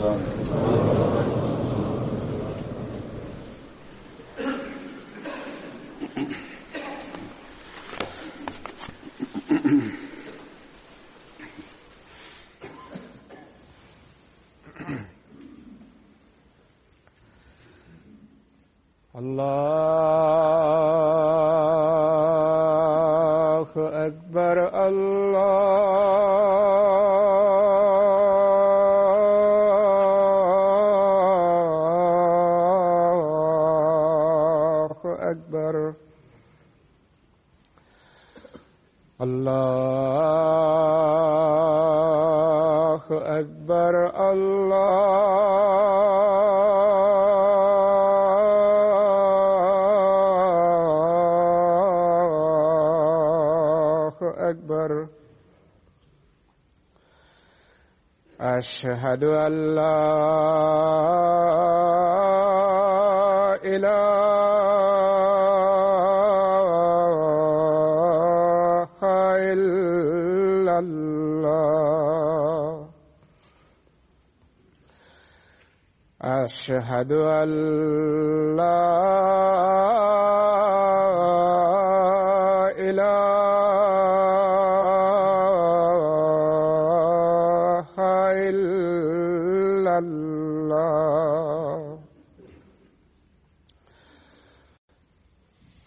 嗯。أشهد أن لا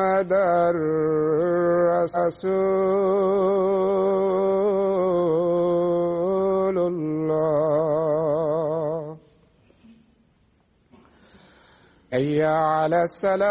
محمد رسول الله. أي على السلام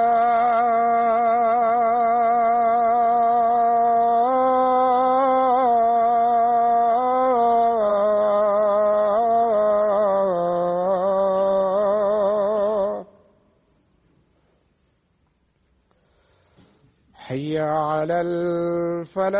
حي على الفلاح.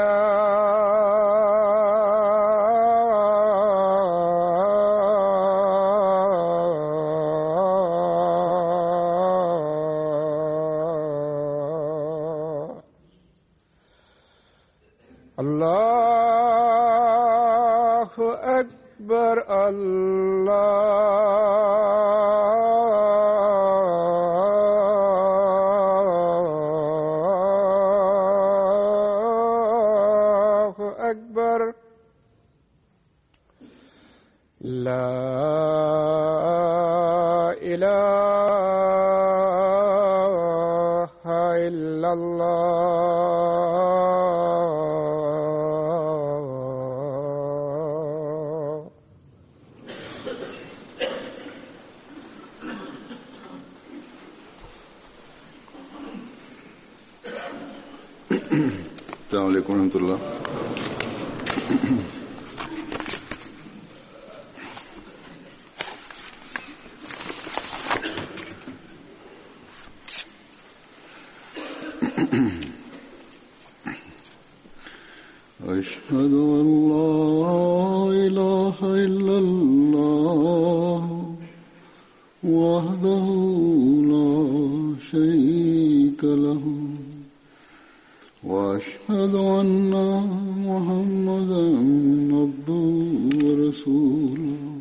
عبده ورسوله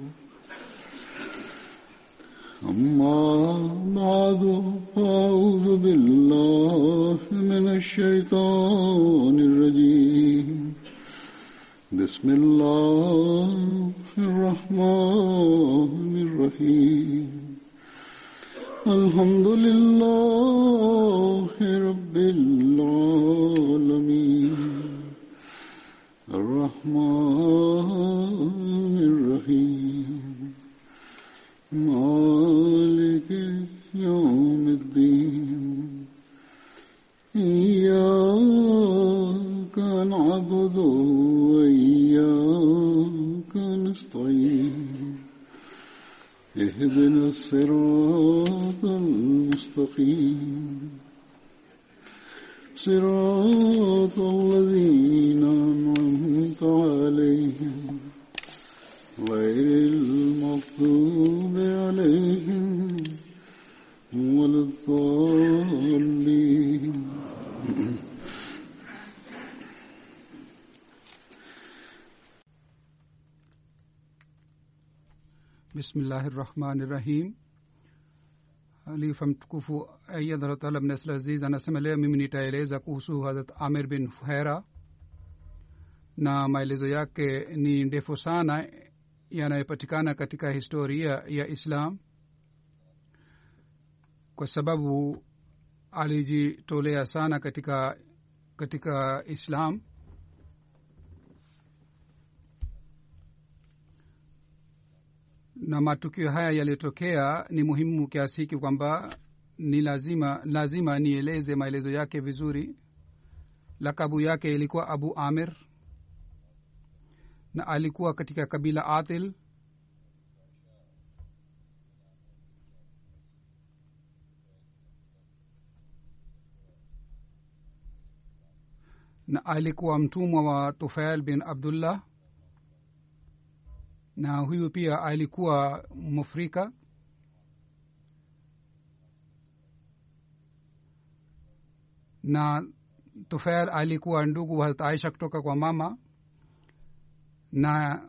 أما bismillahi rahmani rahim halifa mtukufu ayadhratala bnasl aziz anasema leo mimi nitaeleza kuhusu hazrat amir bin fuhera na maelezo yake ni ndefu sana yanayopatikana katika historia ya islam kwa sababu alijitolea sana katika katika islam na matukio haya yaliyotokea ni muhimu kiasi hiki kwamba ni lazima lazima nieleze maelezo yake vizuri. Lakabu yake ilikuwa abu amir na alikuwa katika kabila atil na alikuwa mtumwa wa tufail bin abdullah na huyu pia alikuwa mufrika na tufail alikuwa ndugu wa harat aisha kutoka kwa mama. Na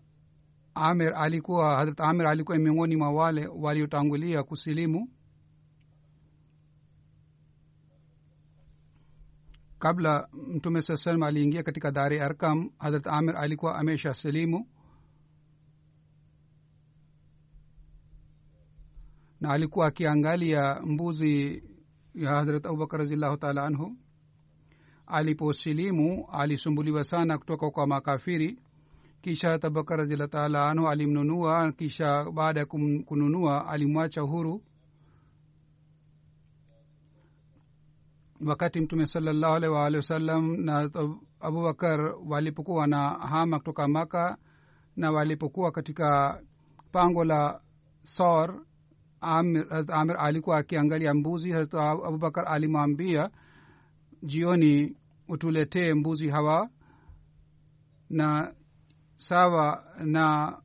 amir alikuwa harat amir alikuwa miongoni mwa wale waliotangulia kusilimu. Kabla mtume saa salam aliingia katika dari arkam harat amir alikuwa amesha silimu na alikuwa akiangalia mbuzi ya hadrat abubakar raziallahu taala anhu. Aliposilimu alisumbuliwa sana kutoka kwa makafiri. Kisha harat abubakar taala anhu alimnunua kisha baada ya kununua alimwacha huru. Wakati mtume salallahu alaihi waalihi wasallam na abubakar walipokuwa na hama kutoka maka na walipokuwa katika pango la sor amir, amir alikuwa akiangalia mbuzi Hazrat abubakar alimwambia jioni utuletee mbuzi hawa na sawa na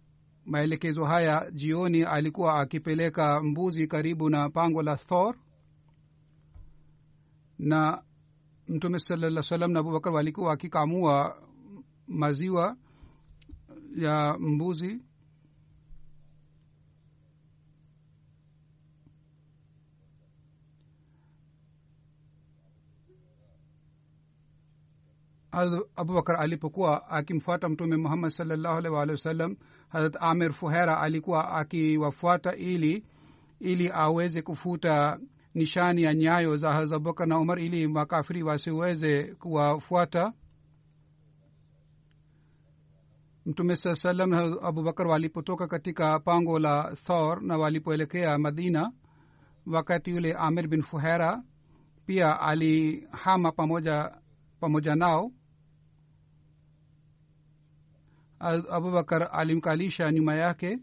maelekezo haya. Jioni alikuwa akipeleka mbuzi karibu na pango la thor. Na mtume salaa salam na abubakar walikuwa akikamua maziwa ya mbuzi abubakar alipokuwa akimfuata mtume muhammad salllahu alih waalihi wasallam harat amir fuhera alikuwa akiwafuata ili ili aweze kufuta nishani ya nyayo za harat abubakar na umar ili makafiri wasiweze kuwafuata. Mtume saa salam na abubakar walipotoka katika pango la thor na walipoelekea madina wakati yule amir bin fuhera pia alihama pamoja pamoja nao abubakar alimkalisha nyuma yake.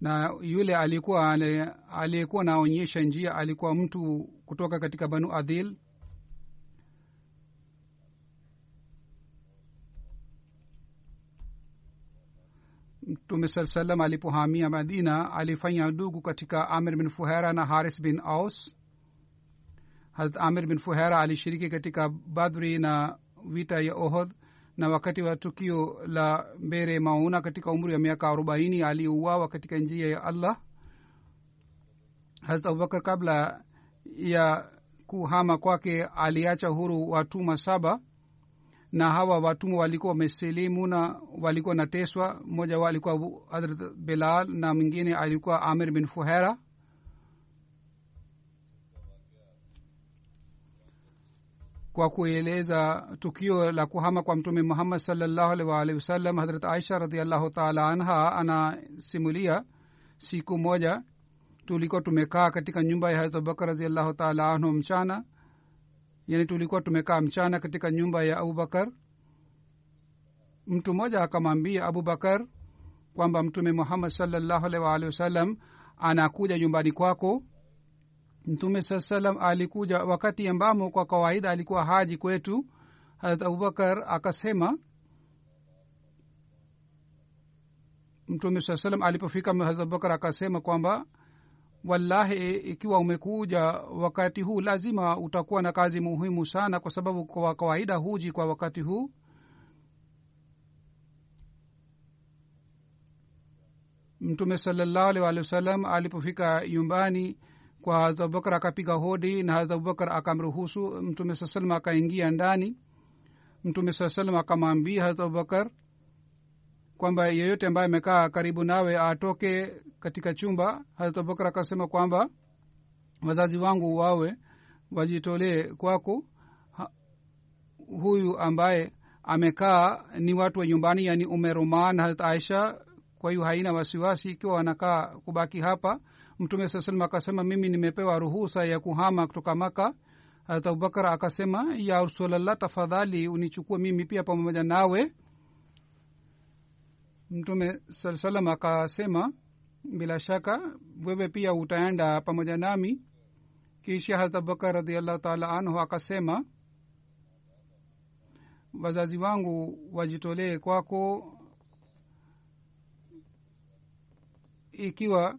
Na yule alikuwa aliyekuwa naonyesha njia alikuwa mtu kutoka katika banu adhil. Mtume saa salam alipohamia madina alifanya ndugu katika amir bin fuhera na haris bin aus harat amir bin fuhera alishiriki katika badhri na vita ya ohod na wakati wa tukio la mbere mauna katika umri wa miaka arobaini aliuawa katika njia ya allah. Harat abubakar kabla ya kuhama kwake aliacha huru watumwa saba na hawa watumwa walikuwa wamesilimu walikuwa nateswa mmoja wao alikuwa hadrat bilal na mwingine alikuwa amir bin fuhera kwa kueleza tukio la kuhama kwa mtume muhammad salllahu alih waalihi wasallam hadrat aisha radiallahu taala anha anasimulia siku moja tulikuwa tumekaa katika nyumba ya harat abubakar radiallahu taala anhu mchana yani tulikuwa tumekaa mchana katika nyumba ya abubakar. Mtu mmoja akamwambia abubakar kwamba mtume muhammad salllahu alih waalihi wasallam anakuja nyumbani kwako mtume saa salam alikuja wakati ambamo kwa kawaida alikuwa haji kwetu harat abubakar akasema mtume saa salam alipofika harat abubakar akasema kwamba wallahi ikiwa umekuja wakati huu lazima utakuwa na kazi muhimu sana kwa sababu kwa kawaida huji kwa wakati huu. Mtume salallahu alih walih wasallam alipofika nyumbani kwa harat abubakar akapiga hodi na harat abubakar akamruhusu mtume saa salam akaingia ndani. Mtume saa salam akamwambia harat abubakar kwamba yeyote ambaye amekaa karibu nawe atoke katika chumba. Harat abubakar akasema kwamba wazazi wangu wawe wajitolee kwako. Huyu ambaye amekaa ni watu wa nyumbani yani umeroman harat aisha. Kwa hiyo haina wasiwasi ikiwa wanakaa kubaki hapa mtume saa salam akasema mimi nimepewa ruhusa ya kuhama kutoka maka harat abubakar akasema ya rasulllah tafadhali unichukue mimi pia pamoja nawe. Mtume saa salam akasema bila shaka wewe pia utaenda pamoja nami. Kisha harat abubakar radiallahu taala anhu akasema wazazi wangu wajitolee kwako ikiwa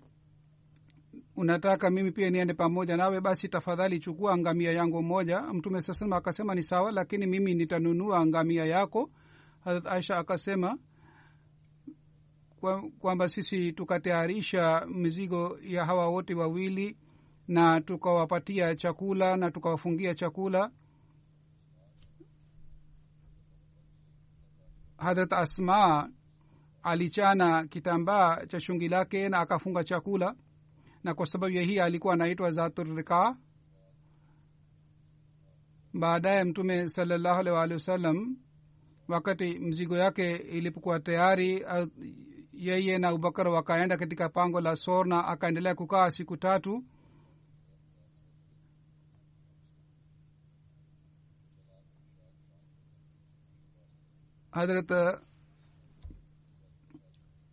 unataka mimi pia niende pamoja nawe? Basi tafadhali chukua ngamia yangu moja. Mtume sasema akasema ni sawa lakini mimi nitanunua ngamia yako. Harat aisha akasema kwamba kwa sisi tukatayarisha mizigo ya hawa wote wawili na tukawapatia chakula na tukawafungia chakula. Hadrat asma alichana kitambaa cha shungi lake na akafunga chakula na kwa sababu ya hii alikuwa anaitwa zaturrikaa baadaye mtume salallahu alih waalihi wasallam wakati mzigo yake ilipokuwa tayari yeye na abubakar wakaenda katika pango la sor na akaendelea kukaa siku tatu. Hadrat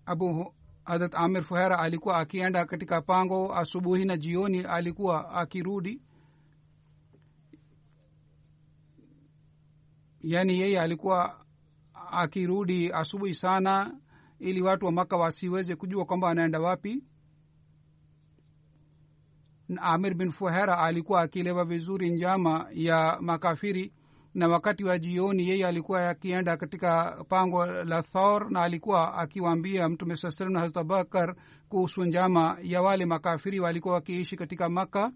abu hadrat amir fuhera alikuwa akienda katika pango asubuhi na jioni alikuwa akirudi. Yaani yeye alikuwa akirudi asubuhi sana ili watu wa maka wasiweze kujua kwamba anaenda wapi. Amir bin fuhera alikuwa akilewa vizuri njama ya makafiri na wakati wa jioni yeye alikuwa akienda katika pango la thor na alikuwa akiwaambia mtume saa salam na hazrat abubakar kuhusu njama ya wale makafiri walikuwa wakiishi katika makka.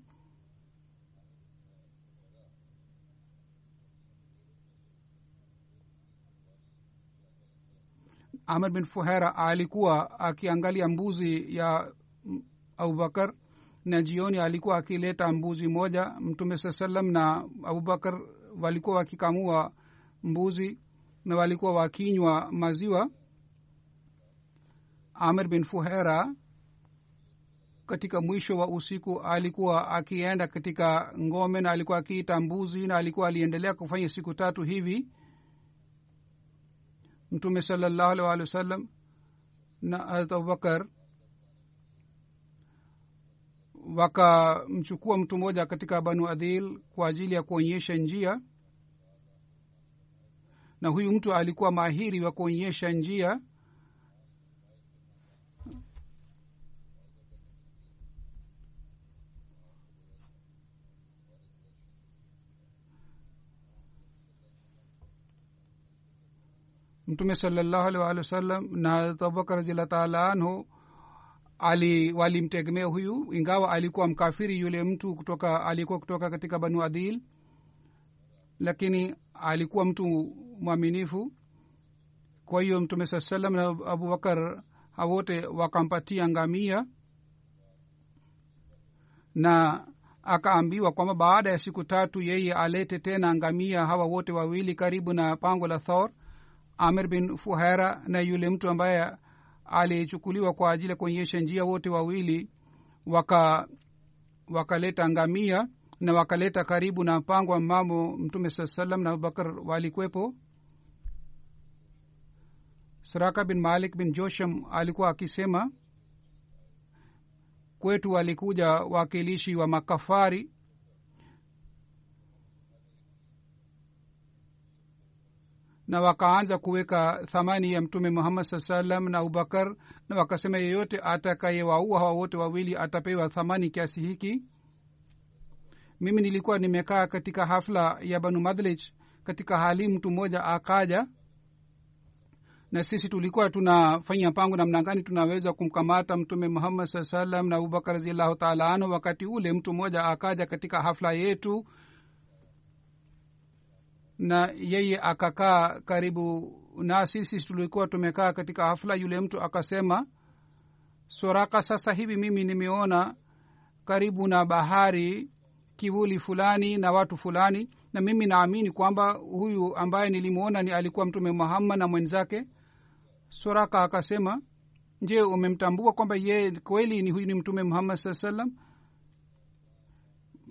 Amr bin fuhera alikuwa akiangalia mbuzi ya abubakar na jioni alikuwa akileta mbuzi moja mtume saa salam na abubakar walikuwa wakikamua mbuzi na walikuwa wakinywa maziwa. Amir bin fuhera katika mwisho wa usiku alikuwa akienda katika ngome na alikuwa akiita mbuzi na alikuwa aliendelea kufanya siku tatu hivi. Mtume salallahu alih walih wasallam na harat abubakar wakamchukua mtu mmoja katika banu adhil kwa ajili ya kuonyesha njia. Na huyu mtu alikuwa mahiri wa kuonyesha njia. Mtume salallahu alih waalihi wasallam na abubakar raziallah taala anhu ali walimtegemea huyu ingawa alikuwa mkafiri yule mtu kutoka alikuwa kutoka katika banu adil lakini alikuwa mtu mwaminifu. Kwa hiyo mtume saa salam na abubakar hawote wakampatia ngamia na akaambiwa kwamba baada ya siku tatu yeye alete tena ngamia hawa wote wawili karibu na pango la thor amir bin fuhera na yule mtu ambaye alichukuliwa kwa ajili ya kuonyesha njia wote wawili waka wakaleta ngamia na wakaleta karibu na mpango ambamo mtume saa salam na abubakar walikwepo saraka bin malik bin josham alikuwa akisema kwetu walikuja wakilishi wa makafari na wakaanza kuweka thamani ya mtume muhammad saa salam na abubakar na wakasema yeyote atakayewaua hawa wote wawili atapewa thamani kiasi hiki? Mimi nilikuwa nimekaa katika hafla ya banu madlich katika hali mtu mmoja akaja na sisi tulikuwa tunafanya mpango namna gani tunaweza kumkamata mtume muhammad saa salam na abubakar raziallahu taala anhu wakati ule mtu mmoja akaja katika hafla yetu na yeye akakaa karibu na sisi tulikuwa tumekaa katika hafla. Yule mtu akasema soraka sasa hivi mimi nimeona karibu na bahari kivuli fulani na watu fulani na mimi naamini kwamba huyu ambaye nilimwona ni alikuwa mtume muhammad na mwenzake. Soraka akasema je umemtambua kwamba ye kweli ni huyu ni mtume muhammad saa salam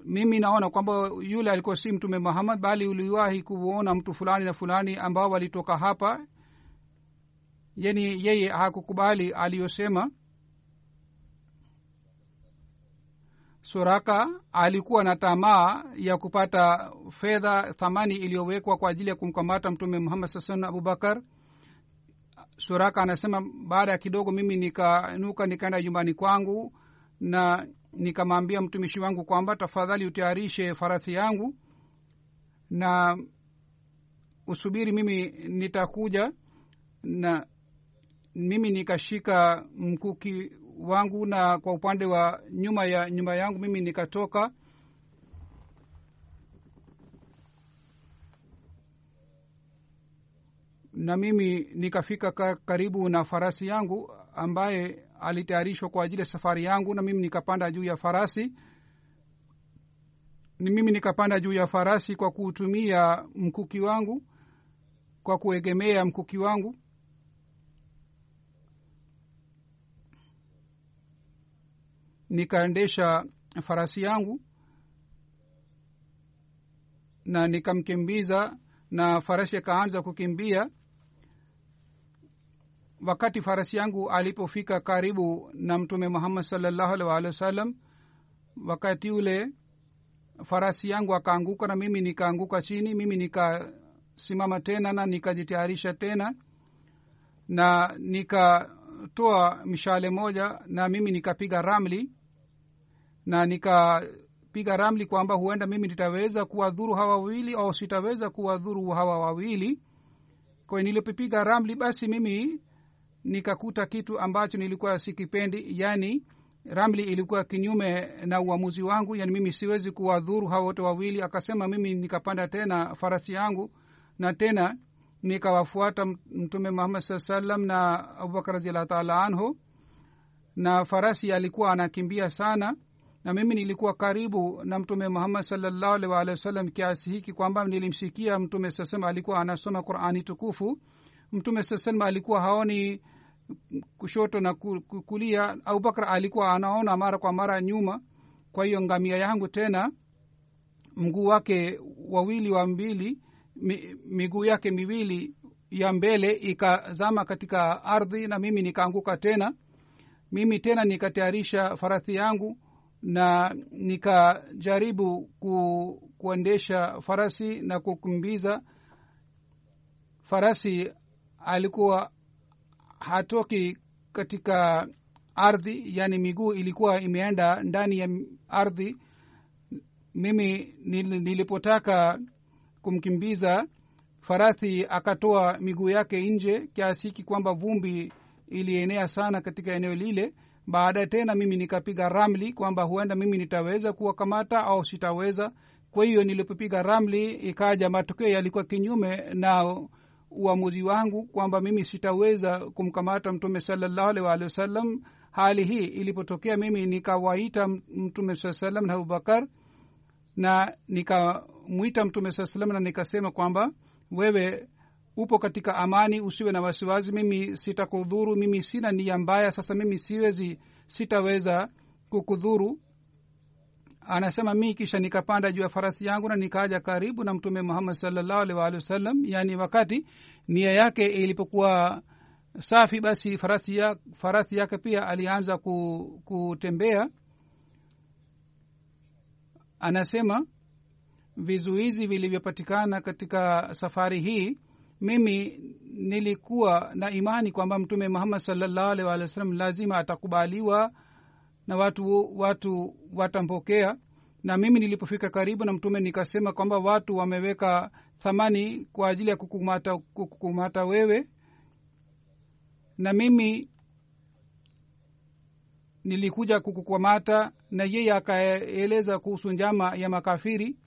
mimi naona kwamba yule alikuwa si mtume muhammad bali uliwahi kuona mtu fulani na fulani ambao walitoka hapa. Yani yeye hakukubali aliyosema. Soraka alikuwa na tamaa ya kupata fedha thamani iliyowekwa kwa ajili ya kumkamata mtume muhammad saa salam abubakar. Soraka anasema baada ya kidogo mimi nikanuka nikaenda nyumbani kwangu na nikamwambia mtumishi wangu kwamba tafadhali utayarishe farasi yangu na usubiri mimi nitakuja na mimi nikashika mkuki wangu na kwa upande wa nyuma ya nyumba yangu mimi nikatoka. Na mimi nikafika ka, karibu na farasi yangu ambaye alitayarishwa kwa ajili ya safari yangu na mimi nikapanda juu ya farasi. Ni mimi nikapanda juu ya farasi kwa kuutumia mkuki wangu kwa kuegemea mkuki wangu. Nikaendesha farasi yangu na nikamkimbiza na farasi akaanza kukimbia wakati farasi yangu alipofika karibu na mtume muhammad salllahu alih waalihi wasallam wakati ule farasi yangu akaanguka na mimi nikaanguka chini mimi nikasimama tena na nikajitayarisha tena na nikatoa mishale moja na mimi nikapiga ramli na nikapiga ramli kwamba huenda mimi nitaweza kuwadhuru hawa wawili au sitaweza kuwadhuru hawa wawili. Kwa nilipopiga ramli basi mimi nikakuta kitu ambacho nilikuwa sikipendi yani ramli ilikuwa kinyume na uamuzi wangu yani mimi siwezi kuwadhuru hawa wote wawili. Akasema mimi nikapanda tena farasi yangu na tena nikawafuata mtume muhammad saa salam na abubakar raziallahu taala anhu. Na farasi alikuwa anakimbia sana na mimi nilikuwa karibu na mtume muhammad salallahu alih waalihi wasallam kiasi hiki kwamba nilimsikia mtume saa salam alikuwa anasoma qurani tukufu mtume saa salama alikuwa haoni kushoto na kulia. Abubakar alikuwa anaona mara kwa mara nyuma. Kwa hiyo ngamia yangu tena mguu wake wawili wa mbili mi, miguu yake miwili ya mbele ikazama katika ardhi na mimi nikaanguka tena. Mimi tena nikatayarisha farathi yangu na nikajaribu ku, kuendesha farasi na kukimbiza farasi alikuwa hatoki katika ardhi yani miguu ilikuwa imeenda ndani ya ardhi. Mimi nil, nilipotaka kumkimbiza farathi akatoa miguu yake nje kiasiki kwamba vumbi ilienea sana katika eneo lile. Baadaye tena mimi nikapiga ramli kwamba huenda mimi nitaweza kuwakamata au sitaweza. Kwa hiyo nilipopiga ramli ikaja matokeo yalikuwa kinyume na uamuzi wangu kwamba mimi sitaweza kumkamata mtume salallahu alaihi waalihi wasallam hali hii ilipotokea mimi nikawaita mtume saa salam na abubakar na nikamwita mtume saa salam na nikasema kwamba wewe upo katika amani usiwe na wasiwasi mimi sitakudhuru mimi sina nia mbaya sasa mimi siwezi sitaweza kukudhuru anasema mi kisha nikapanda juu ya farasi yangu na nikaja karibu na mtume muhammad salllahu alih waalihi wasallam yaani wakati nia yake ilipokuwa safi basi farasi, ya, farasi yake pia alianza ku, kutembea. Anasema vizuizi vilivyopatikana katika safari hii mimi nilikuwa na imani kwamba mtume muhammad salllahu alih walih wa sallam lazima atakubaliwa na watu watu watampokea. Na mimi nilipofika karibu na mtume nikasema kwamba watu wameweka thamani kwa ajili ya kukumata, kukumata wewe. Na mimi nilikuja kukukamata na yeye akaeleza kuhusu njama ya makafiri.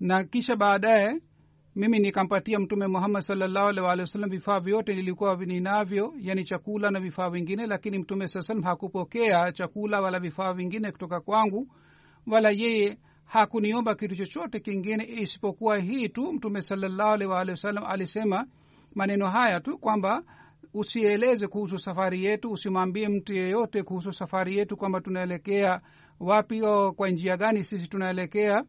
Na kisha baadaye mimi nikampatia mtume muhammad salllahu alih walih wasallam vifaa vyote nilikuwa ninavyo yani chakula na vifaa vingine lakini mtume saa salam hakupokea chakula wala vifaa vingine kutoka kwangu wala yeye hakuniomba kitu chochote kingine isipokuwa hii tu. Mtume salllahu alih walih wasallam alisema maneno haya tu kwamba usieleze kuhusu safari yetu usimwambie mtu yeyote kuhusu safari yetu kwamba tunaelekea wapi o kwa njia gani sisi tunaelekea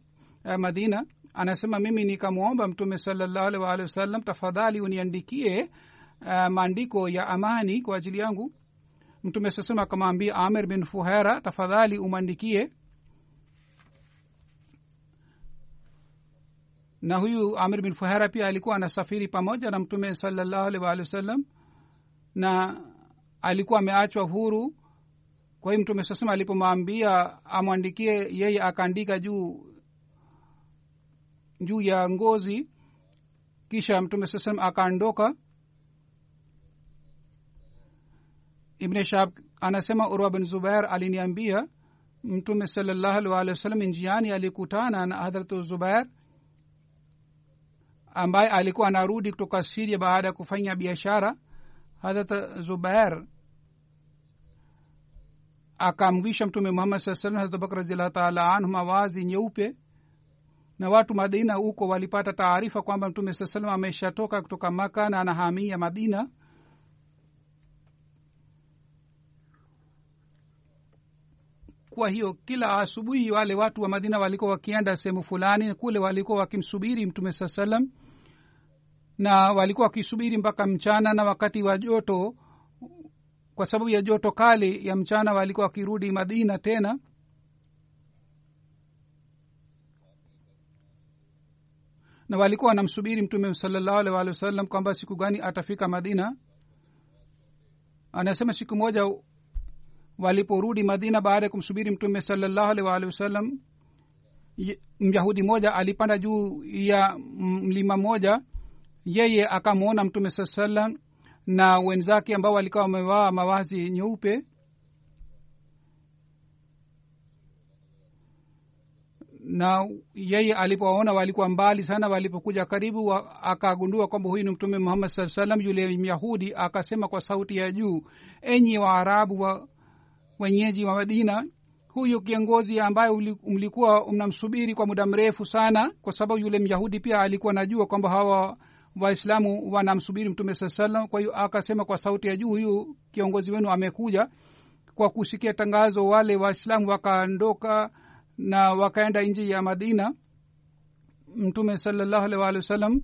uh, madina anasema mimi nikamwomba mtume salallahu alih waalihi tafadhali uniandikie uh, maandiko ya amani kwa ajili yangu. Mtume sasema akamwambia amir bin fuhera tafadhali umwandikie. Na huyu amir bin fuhera pia alikuwa anasafiri pamoja na mtume salallahu wasalam na alikuwa ameachwa huru. Kwa hiyo mtume sasema alipomwambia amwandikie yeye akaandika juu juu ya ngozi kisha mtume saa salam akaondoka. Ibne shab anasema urwa bin zubair aliniambia mtume salallahu alih walih wasallam njiani alikutana na hadhratu zubair ambaye alikuwa anarudi kutoka siria baada ya kufanya biashara. Hadrat zubair akamvisha mtume muhammad saa salam hadrat abubakar radiallahu taala anhu mawazi nyeupe na watu madina huko walipata taarifa kwamba mtume saa salam ameshatoka kutoka maka na anahamia madina. Kwa hiyo kila asubuhi wale watu wa madina walikuwa wakienda sehemu fulani kule walikuwa wakimsubiri mtume saa salam na walikuwa wakisubiri mpaka mchana na wakati wa joto kwa sababu ya joto kali ya mchana walikuwa wakirudi madina tena na walikuwa wanamsubiri mtume salallahu alih walih wasallam kwamba siku gani atafika madina. Anasema siku moja waliporudi madina baada ya kumsubiri mtume salallahu alih walih wasallam myahudi moja alipanda juu ya mlima moja. Yeye akamwona mtume saa salam na wenzake ambao walikuwa wamevaa mawazi nyeupe na yeye alipowaona walikuwa mbali sana walipokuja karibu wa, akagundua kwamba huyu ni mtume muhammad saa salam yule myahudi akasema kwa sauti ya juu enyi waarabu wa wenyeji wa madina huyu kiongozi ambaye mlikuwa mnamsubiri kwa muda mrefu sana kwa sababu yule myahudi pia alikuwa najua kwamba hawa waislamu wanamsubiri mtume saa salam kwa hiyo akasema kwa sauti ya juu huyu kiongozi wenu amekuja kwa kusikia tangazo wale waislamu wakaondoka na wakaenda nji ya madina mtume salallahu alih wa wasallam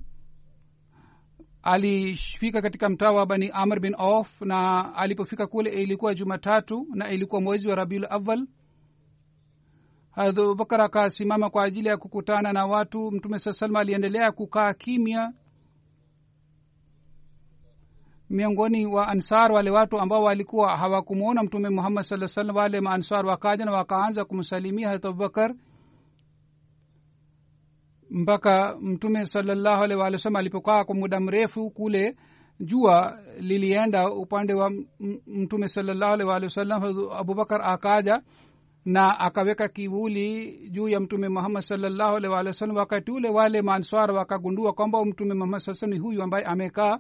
alifika katika mtaa wa bani amr bin auf na alipofika kule ilikuwa jumatatu na ilikuwa mwezi wa rabiul awal abubakar akasimama kwa ajili ya kukutana na watu. Mtume saa salama aliendelea kukaa kimya miongoni wa ansar wale watu ambao walikuwa hawakumwona mtume muhammad saa salam wale maansar wakaja na wakaanza kumsalimia harat abubakar mpaka mtume salallahu alaihi waalihi wasallam alipokaa kwa muda mrefu kule jua lilienda upande wa mtume salallahu alaihi waalihi wasallam abubakar akaja na akaweka kivuli juu ya mtume muhammad salallahu alaihi waalihi wasallam. Wakati ule wale maanswar wakagundua kwamba mtume muhammad saa salam ni huyu ambaye amekaa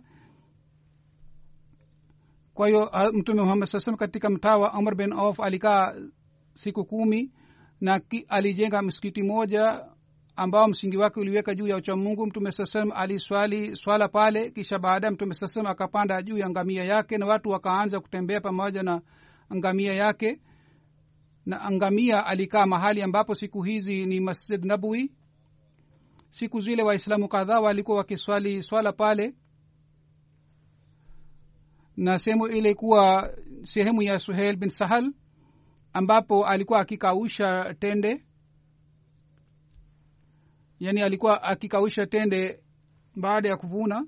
kwa hiyo ah, mtume muhammad saa salam katika mtaa wa amr bin auf alikaa siku kumi na ki, alijenga msikiti moja ambao msingi wake uliweka juu ya uchamungu mtume saa salam aliswali swala pale kisha baadaye mtume saa salam akapanda juu ya ngamia yake na watu wakaanza kutembea pamoja na ngamia yake. Na ngamia alikaa mahali ambapo siku hizi ni masjid nabwi siku zile waislamu kadhaa walikuwa wakiswali swala pale na sehemu ile kuwa sehemu ya suheil bin sahal ambapo alikuwa akikausha tende. Yaani alikuwa akikausha tende baada ya kuvuna.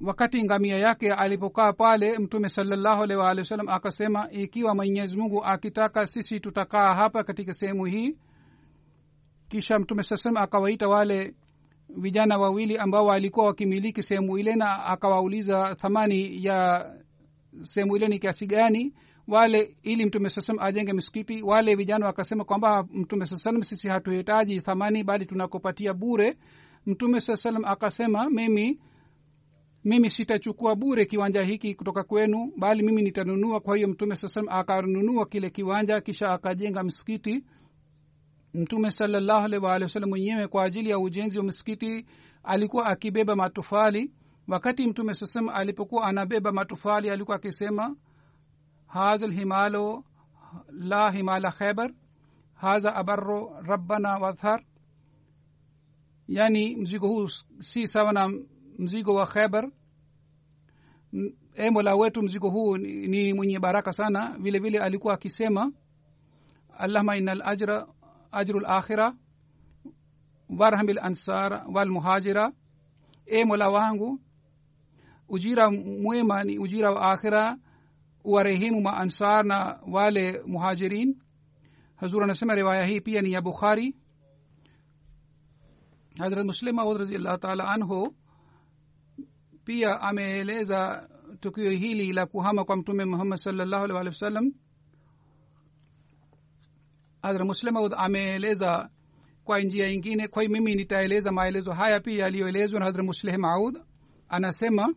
Wakati ngamia yake alipokaa pale mtume salallahu alaihi waalihi wasallam akasema ikiwa mwenyezi mungu akitaka sisi tutakaa hapa katika sehemu hii. Kisha mtume saa salam akawaita wale vijana wawili ambao walikuwa wakimiliki sehemu ile na akawauliza thamani ya sehemu ile ni kiasi gani. Wale ili mtume saa ajenge misikiti wale vijana wakasema kwamba mtume saa salam sisi hatuhitaji thamani bali tunakupatia bure. Mtume saa salam akasema mimi mimi sitachukua bure kiwanja hiki kutoka kwenu bali mimi nitanunua. Kwa hiyo mtume saa salam akanunua kile kiwanja kisha akajenga msikiti mtume salallahu alaihi waalihi wasallam mwenyewe kwa ajili ya ujenzi wa msikiti alikuwa akibeba matofali. Wakati mtume saa salam alipokuwa anabeba matofali alikuwa akisema haza lhimalo la himala khaibar haza abarro rabbana wadhar. Yani mzigo huu si sawa na mzigo wa khaibar e mola wetu mzigo huu ni, ni mwenye baraka sana. Vile vile alikuwa akisema allahuma ina lajra ajru lakhira warham lansar walmuhajira e mola wangu ujira mwema ni ujira wa akhira uwarehemu maansar na wale muhajirin hazur anasema riwaya hii pia ni ya bukhari hadrat muslim maud raziallahu taala anhu pia ameeleza tukio hili la kuhama kwa mtume muhammad salllahu alih walih wa sallam hadra muslemaud ameeleza kwa njia ingine kwa mimi nitaeleza maelezo haya pia yaliyoelezwa na hadra musleh maud. Anasema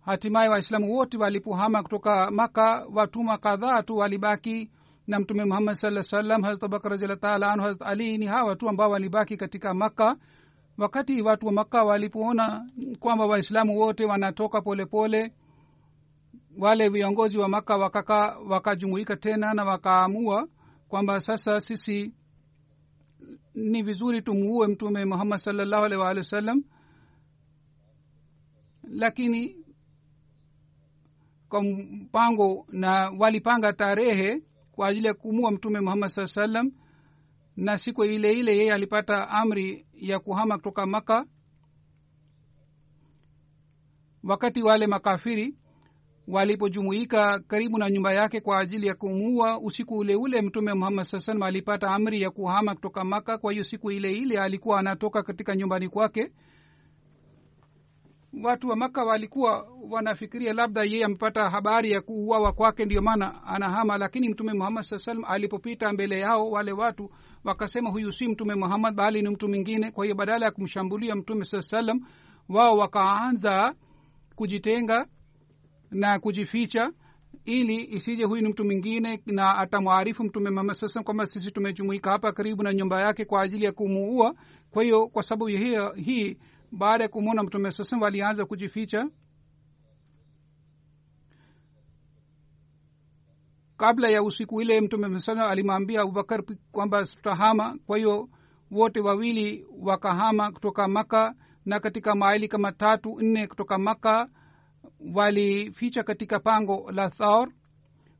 hatimaye waislamu wote walipohama kutoka maka watuma kadhaa tu walibaki na mtume muhammad saa salam harat abubakar raziallah taala anhu harat ali ni hawa tu ambao walibaki katika makka. Wakati watu wa makka walipoona kwamba waislamu wote wanatoka polepole pole, wale viongozi wa maka wakaka wakajumuika tena na wakaamua kwamba sasa sisi ni vizuri tumuue mtume muhammad salllahu alih waalihi wasallam lakini kwa mpango na walipanga tarehe kwa ajili ya kumua mtume muhammad saa salam na siku ile ile yeye alipata amri ya kuhama kutoka maka wakati wale makafiri walipojumuika karibu na nyumba yake kwa ajili ya kumuua usiku ule ule mtume muhammad saa salam alipata amri ya kuhama kutoka maka kwa hiyo siku ile ile alikuwa anatoka katika nyumbani kwake. Watu wa maka walikuwa wanafikiria labda yeye amepata habari ya kuuawa kwake ndio maana anahama. Lakini mtume muhammad saa salam alipopita mbele yao wale watu wakasema huyu si mtume muhammad bali ni mtu mwingine. Kwa hiyo badala ya kumshambulia mtume saa salam wao wakaanza kujitenga na kujificha ili isije huyu ni mtu mwingine na atamwarifu mtume muhammad saa kwamba sisi tumejumuika hapa karibu na nyumba yake kwa ajili ya kumuua. Kwa hiyo kwa sababu hii, hii baada ya kumwona mtume sasam walianza kujificha. Kabla ya usiku ile mtume saa alimwambia abubakar kwamba tutahama kwa hiyo wote wawili wakahama kutoka maka na katika maili kama tatu nne kutoka maka walificha katika pango la thaur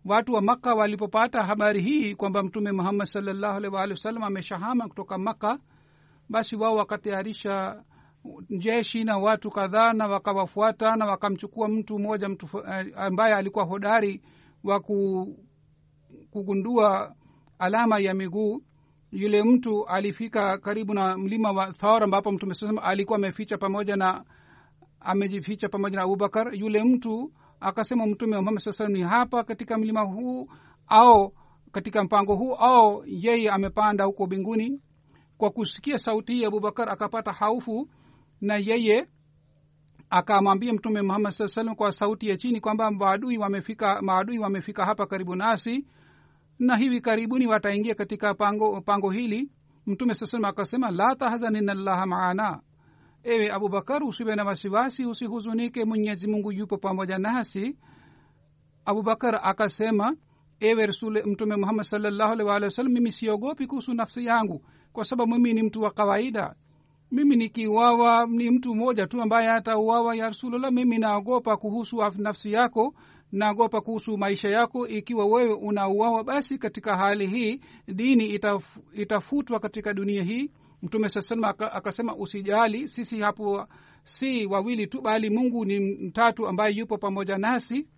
watu wa makka walipopata habari hii kwamba mtume muhammad salllahu alih waalihi wasallam ameshahama kutoka makka basi wao wakatayarisha jeshi na watu kadhaa na wakawafuata na wakamchukua mtu mmoja mtu ambaye alikuwa hodari wa kugundua alama ya miguu. Yule mtu alifika karibu na mlima wa thor ambapo mtume saa alikuwa ameficha pamoja na amejificha pamoja na abubakar. Yule mtu akasema mtume wa muhammad saa salam ni hapa katika mlima huu au katika mpango huu au yeye amepanda huko mbinguni. Kwa kusikia sauti hii abubakar akapata haufu na yeye akamwambia mtume muhammad saa salam kwa sauti ya chini kwamba maadui wamefika maadui wamefika hapa karibu nasi na hivi karibuni wataingia katika pango, pango hili. Mtume saa salam akasema la tahzan inallaha maana ewe abubakar usiwe na wasiwasi usihuzunike mwenyezi mungu yupo pamoja nasi. Abubakar akasema ewe rasule mtume muhammad salllahu alih wasallam mimi siogopi kuhusu nafsi yangu kwa sababu mimi ni mtu wa kawaida. Mimi nikiuawa ni mtu mmoja tu ambaye hatauawa ya rasulullah. Mimi naogopa kuhusu nafsi yako naogopa kuhusu maisha yako. Ikiwa wewe unauawa basi katika hali hii dini itaf, itafutwa katika dunia hii mtume saa salam akasema usijali sisi hapo si wawili tu bali mungu ni mtatu ambaye yupo pamoja nasi.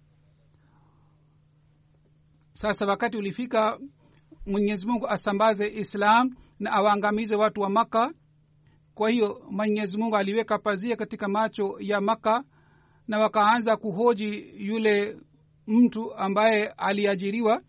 Sasa wakati ulifika mwenyezi mungu asambaze islam na awaangamize watu wa maka kwa hiyo mwenyezi mungu aliweka pazia katika macho ya maka na wakaanza kuhoji yule mtu ambaye aliajiriwa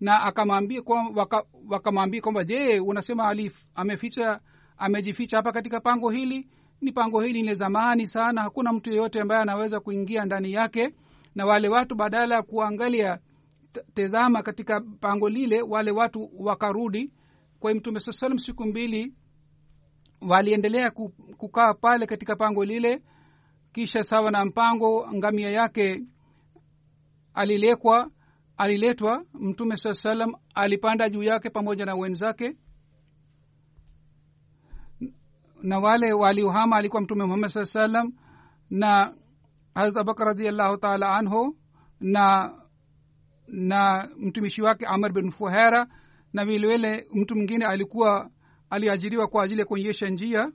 na akamwambia waka, waka kwamba je unasema alif, ameficha amejificha hapa katika pango hili. Ni pango hili ni zamani sana. Hakuna mtu yeyote ambaye anaweza kuingia ndani yake. Na wale watu badala ya kuangalia tezama katika pango lile wale watu wakarudi. Kwa mtume saa salam siku mbili waliendelea kukaa pale katika pango lile. Kisha sawa na mpango ngamia yake alilekwa aliletwa. Mtume saa salam alipanda juu yake pamoja na wenzake na wale waliohama alikuwa mtume muhammad saa salam na harat abubakar radiallahu taala anhu na na mtumishi wake amr bin fuhera na vilevile mtu mwingine alikuwa aliajiriwa kwa ajili ya kuonyesha njia.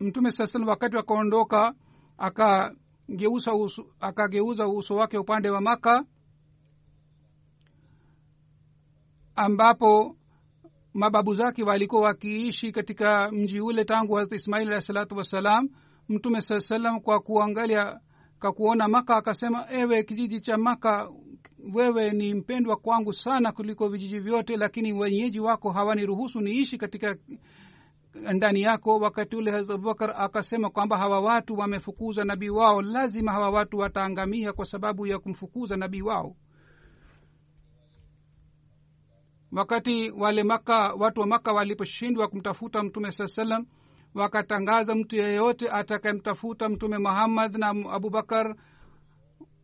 Mtume saa salam wakati wakaondoka akageuza uso, akageuza uso wake upande wa maka ambapo mababu zake walikuwa wakiishi katika mji ule tangu harat ismail alahi salatu wassalam. Mtume saa salam kwa kuangalia kwa kuona maka akasema ewe kijiji cha maka wewe ni mpendwa kwangu sana kuliko vijiji vyote lakini wenyeji wako hawaniruhusu niishi katika ndani yako. Wakati ule abubakar akasema kwamba hawa watu wamefukuza nabii wao lazima hawa watu wataangamia kwa sababu ya kumfukuza nabii wao wakati wale maka watu wa maka waliposhindwa kumtafuta mtume saa salam wakatangaza mtu yeyote atakayemtafuta mtume muhammad na abubakar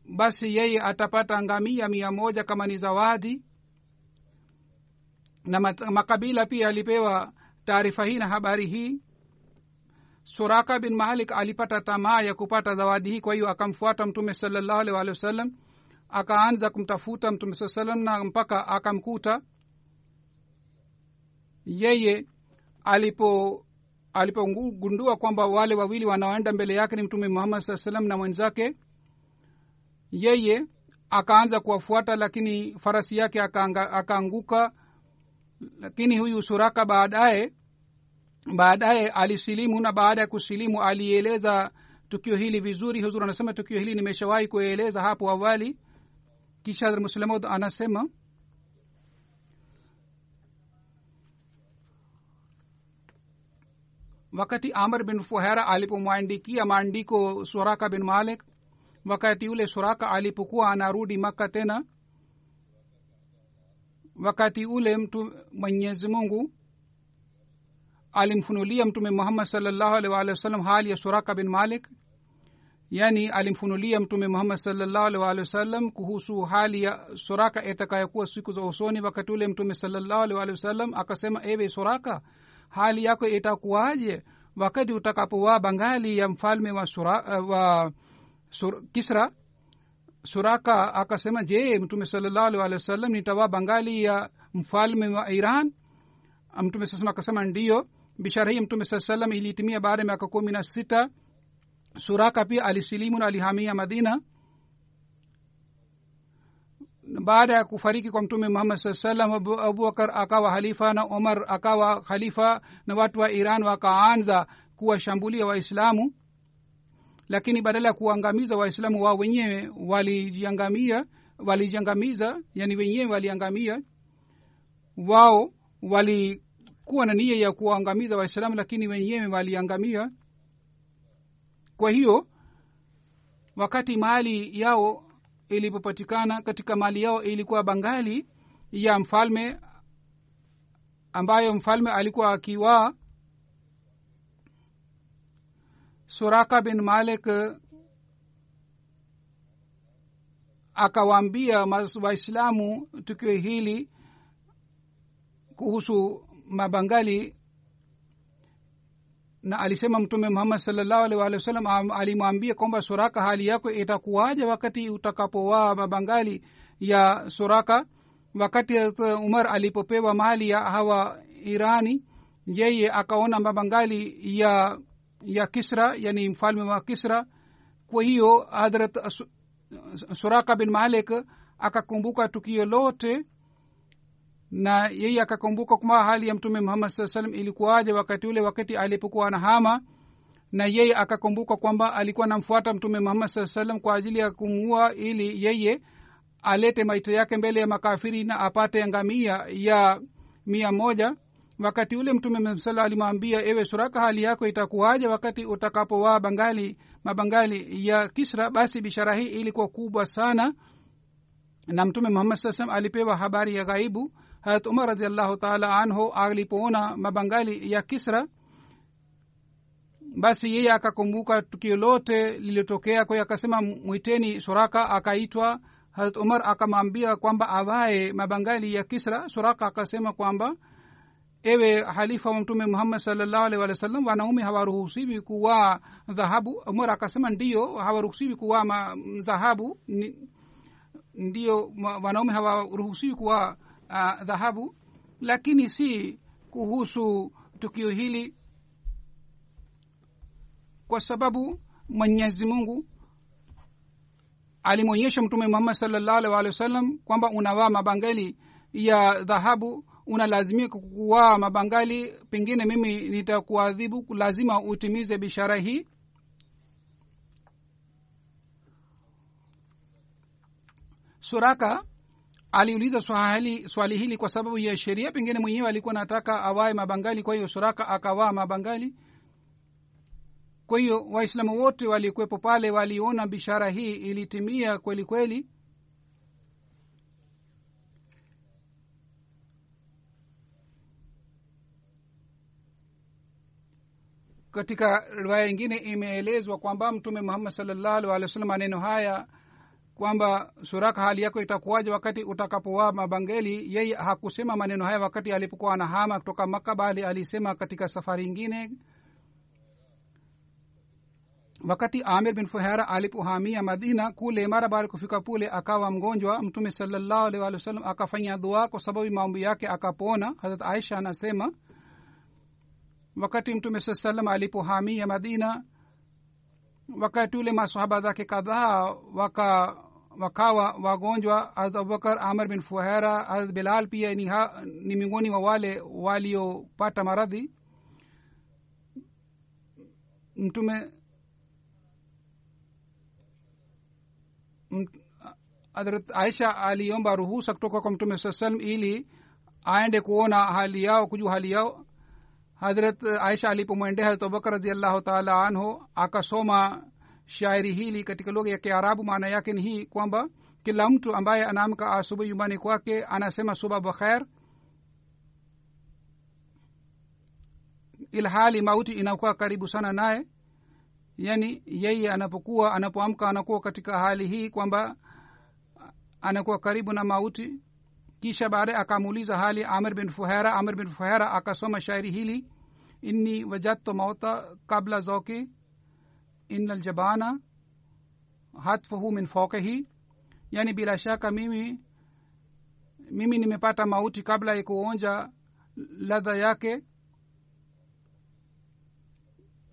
basi yeye atapata ngamia mia moja kama ni zawadi. Na makabila pia alipewa taarifa hii na habari hii. Suraka bin malik alipata tamaa ya kupata zawadi hii kwa hiyo akamfuata mtume salallahu alih walih wasallam akaanza kumtafuta mtume saa salam na mpaka akamkuta yeye alipo alipogundua kwamba wale wawili wanaoenda mbele yake ni mtume muhammad saa salam na mwenzake yeye akaanza kuwafuata lakini farasi yake akaanguka. Lakini huyu suraka baadaye baadaye alisilimu na baada ya kusilimu alieleza tukio hili vizuri. Huzur anasema tukio hili nimeshawahi kueleza hapo awali. Kisha muslamud anasema wakati amr bin fuhera alipomwandikia maandiko suraka bin malik wakati ule suraka alipokuwa anarudi makka tena wakati ule mtu mwenyezi mungu alimfunulia mtume muhammad salllahu alih walih wasallam hali ya suraka bin malik yani alimfunulia mtume muhammad salllahu alih walih wasallam kuhusu hali ya suraka itakayokuwa siku za usoni wakati ule mtume salllahu alih walih wasallam akasema ewe suraka hali yako itakuwaje wakati utakapowa bangali ya mfalme wa, sura, uh, wa sur, kisra? Suraka akasema je mtume salallahu alih wa wasallam nitawa bangali ya mfalme wa iran? Mtume saa akasema ndiyo. Bishara hii mtume saa salam ilitimia baada ya miaka kumi na sita. Suraka pia alisilimu na alihamia madina baada ya kufariki kwa mtume muhammad saa salam Abu- abubakar akawa halifa na omar akawa khalifa na watu wa iran wakaanza kuwashambulia waislamu. Lakini badala ya kuangamiza waislamu wao wenyewe walijiangamia walijiangamiza yani wenyewe waliangamia. Wao walikuwa na nia ya kuwaangamiza waislamu lakini wenyewe waliangamia. Kwa hiyo wakati mali yao ilipopatikana katika mali yao ilikuwa bangali ya mfalme ambayo mfalme alikuwa akiwaa suraka bin malik akawaambia waislamu tukio hili kuhusu mabangali na alisema mtume muhammad salllahu alih wasallam sallam alimwambia kwamba suraka hali yako itakuwaja wakati utakapowaa mabangali ya suraka? Wakati Hazrat umar alipopewa mali ya hawa irani yeye akaona mabangali ya ya kisra yani mfalme wa kisra. Kwa hiyo hadrat suraka bin malik akakumbuka tukio lote na yeye akakumbuka kwamba hali ya mtume muhammad saa salam ilikuwaje wakati ule wakati alipokuwa anahama na yeye akakumbuka kwamba alikuwa anamfuata mtume muhammad saa salam kwa ajili ya kumuua ili yeye alete maiti yake mbele ya makafiri na apate ngamia ya mia moja. Wakati ule mtume sala alimwambia ewe suraka hali yako itakuwaje wakati utakapowaa bangali mabangali ya kisra? Basi bishara hii ilikuwa kubwa sana. Na mtume muhammad saa salam alipewa habari ya ghaibu harat umar radiallahu taala anhu alipoona mabangali ya kisra basi yeye akakumbuka tukio lote lililotokea. Kwa akasema mwiteni suraka akaitwa. Harat umar akamwambia kwamba avae mabangali ya kisra. Suraka akasema kwamba ewe halifa wa mtume muhammad salllahu alih walih wa sallam wanaume hawaruhusiwi kuwaa dhahabu. Umar akasema ndiyo hawaruhusiwi kuwaa dhahabu. Ndiyo wanaume hawaruhusiwi kuwa uh, dhahabu lakini si kuhusu tukio hili kwa sababu mwenyezi mungu alimwonyesha mtume muhammad salllahu alih walih wa sallam kwamba unavaa mabangali ya dhahabu unalazimika kuwaa mabangali. Pengine mimi nitakuadhibu lazima utimize bishara hii. Suraka aliuliza swali, swali hili kwa sababu ya sheria pengine mwenyewe alikuwa nataka awae mabangali kwa hiyo suraka akawaa mabangali. Kwa hiyo waislamu wote walikuwepo pale waliona bishara hii ilitimia kweli kweli. Katika riwaya ingine imeelezwa kwamba mtume muhammad salllahu alih wa sallam maneno haya kwamba suraka hali yako itakuwaje wakati utakapowaa mabangeli? Yeye hakusema maneno haya wakati alipokuwa anahama kutoka maka bali alisema katika safari ingine wakati amir bin fuhera alipohamia madina kule mara baada kufika pule akawa mgonjwa. Mtume salallahu alih walih wasallam akafanya dua kwa sababu maombi yake akapona. Harat aisha anasema wakati mtume saa salam alipohamia madina wakati ule masahaba zake kadhaa waka wakawa wagonjwa harat abubakar amr bin fuhera harat bilal pia ni, ha, ni miongoni wa wale waliopata maradhi. Mtume hadrat aisha aliomba ruhusa kutoka kwa mtume saa salam ili aende kuona hali yao kujua hali yao. Hadrat aisha alipomwendea harat abubakar radiallahu taala anhu akasoma shairi hili katika lugha ya kiarabu maana yake ni hii kwamba kila mtu ambaye anaamka asubuhi nyumbani kwake anasema suba bakhair ilhali mauti inakuwa karibu sana naye. Yani yeye anapokuwa anapoamka anakuwa katika hali hii kwamba anakuwa karibu na mauti. Kisha baadaye akamuuliza hali amr bin fuhera amr bin fuhera akasoma shairi hili inni wajadtu mauta kabla zoki ina ljabana hatfuhu min faukihi yani bila shaka mimi mimi nimepata mauti kabla ya kuonja ladha yake.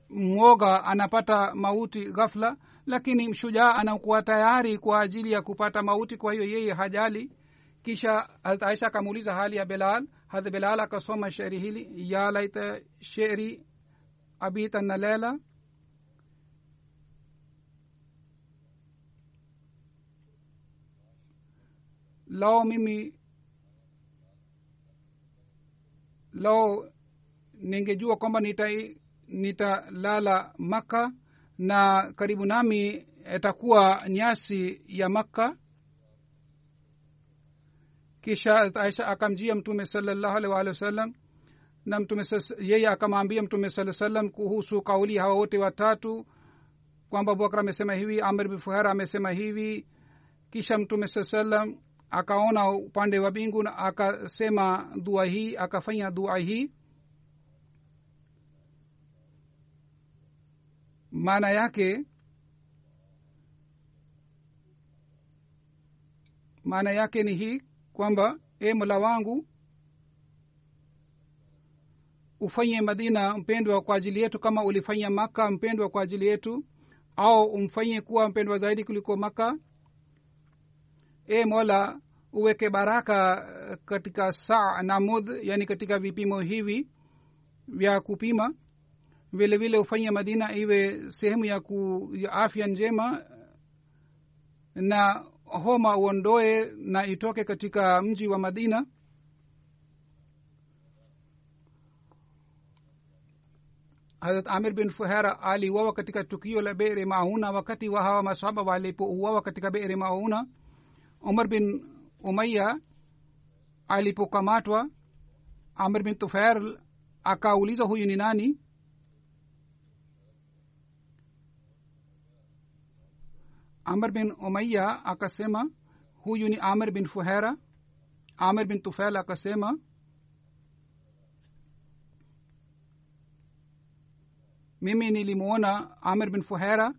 Mwoga anapata mauti ghafla lakini mshujaa anakuwa tayari kwa ajili ya kupata mauti kwa hiyo yeye hajali. Kisha Hazrat aisha akamuuliza hali ya belal. Hadh belal akasoma shairi hili ya laita sheri abitana lela lao mimi lao ningejua kwamba nitalala nita maka na karibu nami itakuwa nyasi ya makka. Kisha aisha akamjia mtume salallahu alih waalihi wasallam na mtume yeye akamwambia mtume saa salam kuhusu kauli hawa wote watatu kwamba abubakar amesema hivi amr bin fuhara amesema hivi. Kisha mtume saa salam akaona upande wa bingu na akasema dua hii akafanya dua hii. Maana yake maana yake ni hii kwamba e mola wangu ufanye madina mpendwa kwa ajili yetu kama ulifanya maka mpendwa kwa ajili yetu au umfanye kuwa mpendwa zaidi kuliko maka e mola uweke baraka katika saa namudh yani katika vipimo hivi vya kupima. Vile vile ufanye madina iwe sehemu ya, ku, ya afya njema na homa uondoe na itoke katika mji wa madina. Harat amir bin fuhera aliuawa katika tukio la bere mauna wakati wa hawa masahaba walipouawa katika bere mauna umar bin umaya alipokamatwa amr bin tufair akauliza huyu ni nani? Amr bin umaya akasema huyu ni amr bin fuhera amr bin tufail akasema mimi nilimwona amr bin fuhera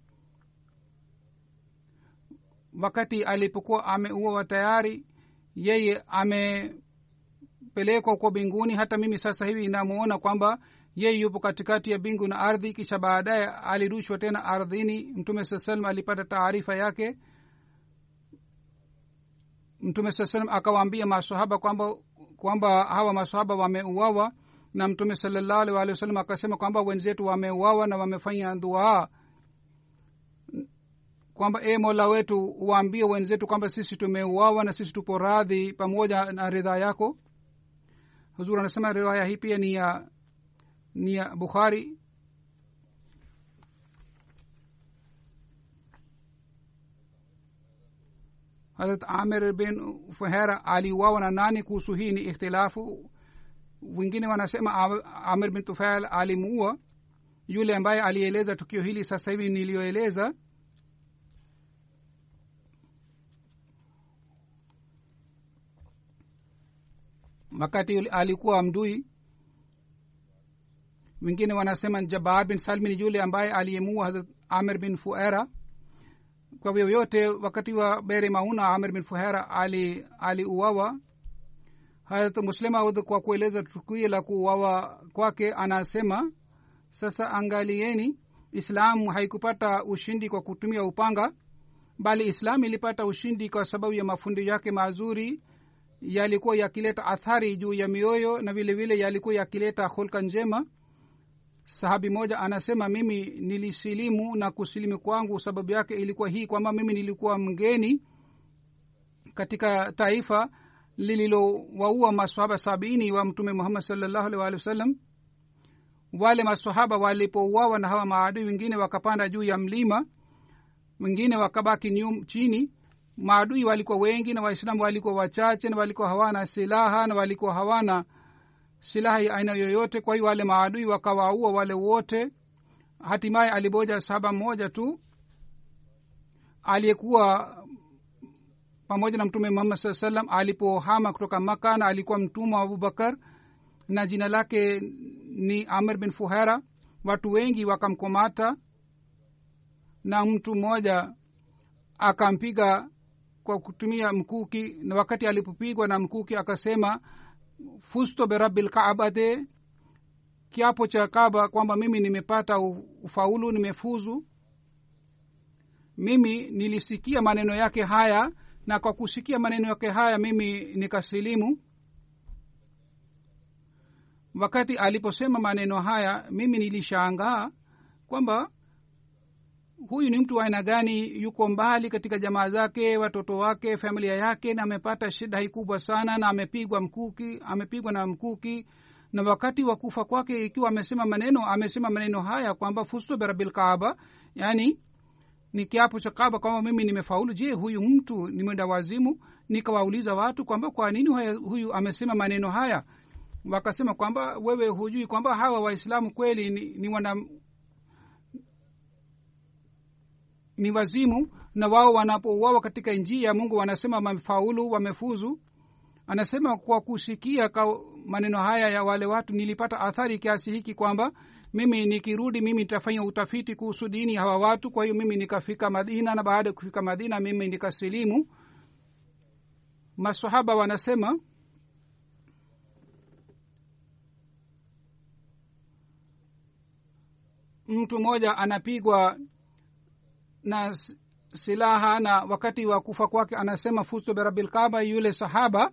wakati alipokuwa ameuawa tayari yeye amepelekwa kwa mbinguni. Hata mimi sasa hivi inamuona kwamba yeye yupo katikati ya bingu na ardhi kisha baadaye alirushwa tena ardhini. Mtume saa salam alipata taarifa yake. Mtume saa salam akawaambia masahaba kwamba kwamba hawa masahaba wameuawa na mtume salallahu alih walih wasallam akasema kwamba wenzetu wameuawa na wamefanya duaa kwamba e mola wetu waambie wenzetu kwamba sisi tumeuawa na sisi tupo radhi pamoja na ridhaa yako. Huzur anasema riwaya hii pia ni ya ni ya bukhari. Harat amir bin fuhera aliuawa na nani kuhusu hii? Ni ikhtilafu. Wengine wanasema amir bin tufail alimuua. Yule ambaye alieleza tukio hili sasa hivi niliyoeleza wakati alikuwa mdui wengine wanasema jabar bin salmi ni yule ambaye aliyemua hazrat amir bin fuera kwa vyovyote wakati wa bere mauna amir bin fuhera ali aliuawa. Harat muslemaud kwa kueleza tukio la kuuawa kwake anasema sasa angalieni islamu haikupata ushindi kwa kutumia upanga bali islamu ilipata ushindi kwa sababu ya mafundisho yake mazuri yalikuwa yakileta athari juu ya mioyo na vile vile yalikuwa yakileta hulka njema. Sahabi moja anasema mimi nilisilimu na kusilimu kwangu. Sababu yake ilikuwa hii kwamba mimi nilikuwa mgeni katika taifa lililowaua masahaba sabini wa mtume muhammad salllahu alih walih wasallam wale masahaba walipouawa na hawa maadui wengine wakapanda juu ya mlima wengine wakabaki nyum, chini maadui walikuwa wengi na waislamu walikuwa wachache na walikuwa hawana silaha na walikuwa hawana silaha ya aina yoyote. Kwa hiyo wale maadui wakawaua wale wote. Hatimaye aliboja saba mmoja tu aliyekuwa pamoja na mtume muhammad saa salam alipohama kutoka maka na alikuwa mtumwa wa abubakar na jina lake ni amr bin fuhera watu wengi wakamkomata na mtu mmoja akampiga kwa kutumia mkuki na wakati alipopigwa na mkuki akasema fusto berabi lkaabate kiapo cha kaba kwamba mimi nimepata ufaulu nimefuzu. Mimi nilisikia maneno yake haya na kwa kusikia maneno yake haya mimi nikasilimu. Wakati aliposema maneno haya mimi nilishangaa kwamba huyu ni mtu wa aina gani? Yuko mbali katika jamaa zake watoto wake familia yake na amepata shida hii kubwa sana na amepigwa mkuki amepigwa na mkuki. Na wakati wa kufa kwake ikiwa amesema maneno amesema maneno haya kwamba fustu berabil kaaba yani ni kiapo cha kaba kwamba mimi nimefaulu. Je huyu mtu ni wazimu? Nikawauliza watu kwamba kwa nini huyu amesema maneno haya? Wakasema kwamba wewe hujui kwamba hawa waislamu kweli ni, ni wana ni wazimu na wao wanapouawa katika njia ya mungu wanasema wamefaulu wamefuzu. Anasema kwa kusikia maneno haya ya wale watu nilipata athari kiasi hiki kwamba mimi nikirudi mimi nitafanya utafiti kuhusu dini hawa watu. Kwa hiyo mimi nikafika madina na baada ya kufika madina mimi nikasilimu. Masahaba wanasema mtu mmoja anapigwa na silaha na wakati wa kufa kwake anasema fustu berabilkaba yule sahaba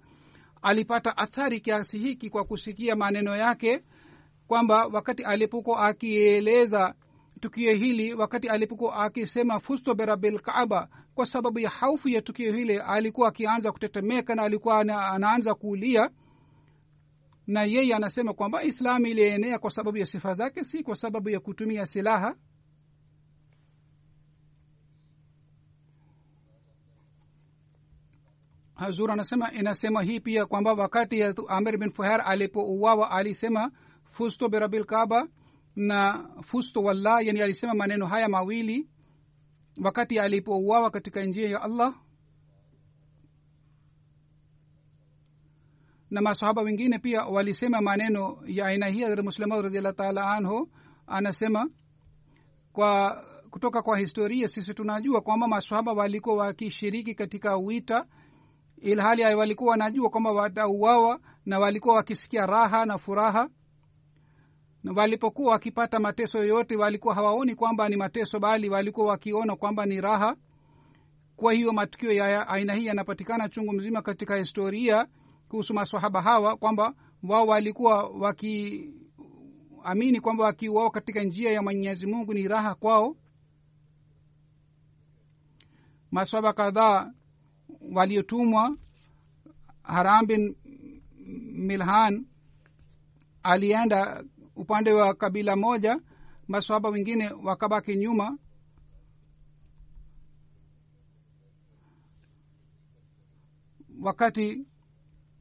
alipata athari kiasi hiki kwa kusikia maneno yake kwamba wakati alipokuwa akieleza tukio hili wakati alipokuwa akisema fusto berabil kaaba kwa sababu ya haufu ya tukio hili alikuwa akianza kutetemeka na alikuwa anaanza kuulia na yeye anasema kwamba islamu ilienea kwa sababu ya sifa zake si kwa sababu ya kutumia silaha hazur anasema inasema hii pia kwamba wakati amir bin fuher alipouawa alisema fusto birabil kaba na fusto wallah yani alisema maneno haya mawili wakati alipouawa katika njia ya allah. Na masahaba wengine pia walisema maneno ya aina hii hadrat muslima radiallahu taala anhu anasema kwa kutoka kwa historia sisi tunajua kwamba masahaba walikuwa wakishiriki katika wita ilhali walikuwa wanajua kwamba watauawa na walikuwa wakisikia raha na furaha. Na walipokuwa wakipata mateso yoyote walikuwa hawaoni kwamba ni mateso bali walikuwa wakiona kwamba ni raha. Kwa hiyo matukio ya aina hii yanapatikana chungu mzima katika historia kuhusu maswahaba hawa kwamba wao walikuwa wakiamini kwamba wakiuao katika njia ya mwenyezi mungu ni raha kwao. Masahaba kadhaa waliotumwa haram bin milhan alienda upande wa kabila moja maswaba wengine wakabaki nyuma. Wakati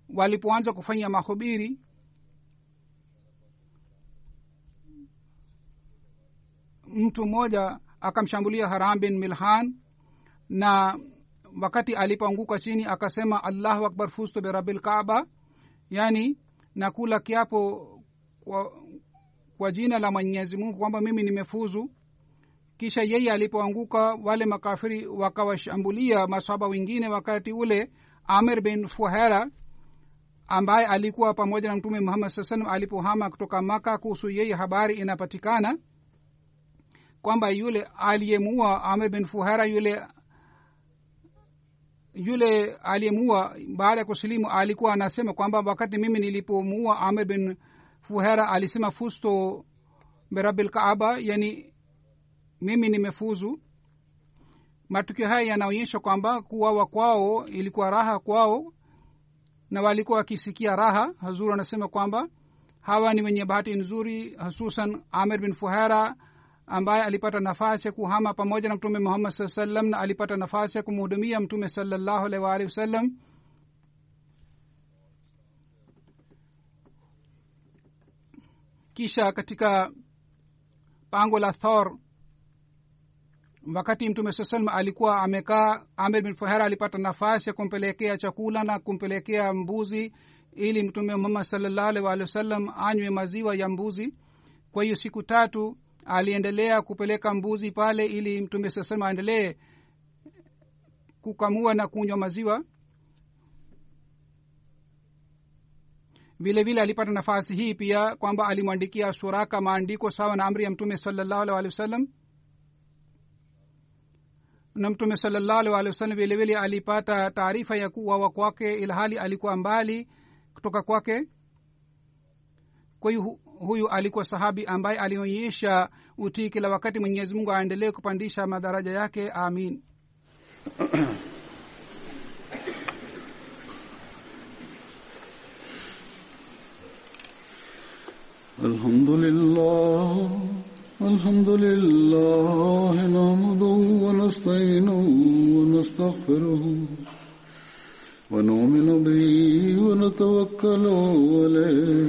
walipoanza kufanya mahubiri mtu mmoja akamshambulia haram bin milhan na wakati alipoanguka chini akasema allahu akbar fustu berabil kaaba. Yani nakula kiapo kwa, kwa jina la mwenyezi mungu kwamba mimi nimefuzu. Kisha yeye alipoanguka wale makafiri wakawashambulia masahaba wengine wakati ule amir bin fuhera ambaye alikuwa pamoja na mtume muhammad saa salam alipohama kutoka maka kuhusu yeye habari inapatikana kwamba yule aliyemua amir bin fuhera yule yule aliyemuua baada ya kusilimu alikuwa anasema kwamba wakati mimi nilipomuua amir bin fuhera alisema fusto berabil kaaba yani mimi nimefuzu. Matukio haya yanaonyesha kwamba kuwawa kwao ilikuwa raha kwao na walikuwa wakisikia raha. Hazuru anasema kwamba hawa ni wenye bahati nzuri hususan amir bin fuhera ambaye alipata nafasi ya kuhama pamoja na mtume muhammad saa salam na alipata nafasi ya kumhudumia mtume salallahu alaihi waalihi wasallam. Kisha katika pango la thor wakati mtume saa salam alikuwa amekaa amir bin fuhera alipata nafasi ya kumpelekea chakula na kumpelekea mbuzi ili mtume muhammad salallahu alaihi waalihi wasallam anywe maziwa ya mbuzi. Kwa hiyo siku tatu aliendelea kupeleka mbuzi pale ili mtume saa salam aendelee kukamua na kunywa maziwa. Vile vile alipata nafasi hii pia kwamba alimwandikia suraka maandiko sawa na amri ya mtume salallahu alih walih wasallam. Na mtume salallahu alih wasallam vile vile alipata taarifa ya kuwawa kwake ilhali alikuwa mbali kutoka kwake. Kwa hiyo huyu alikuwa sahabi ambaye alionyesha utii kila wakati mwenyezi mungu aendelee kupandisha madaraja yake amin الحمد لله الحمد لله نحمده ونستعينه ونستغفره ونؤمن به ونتوكل عليه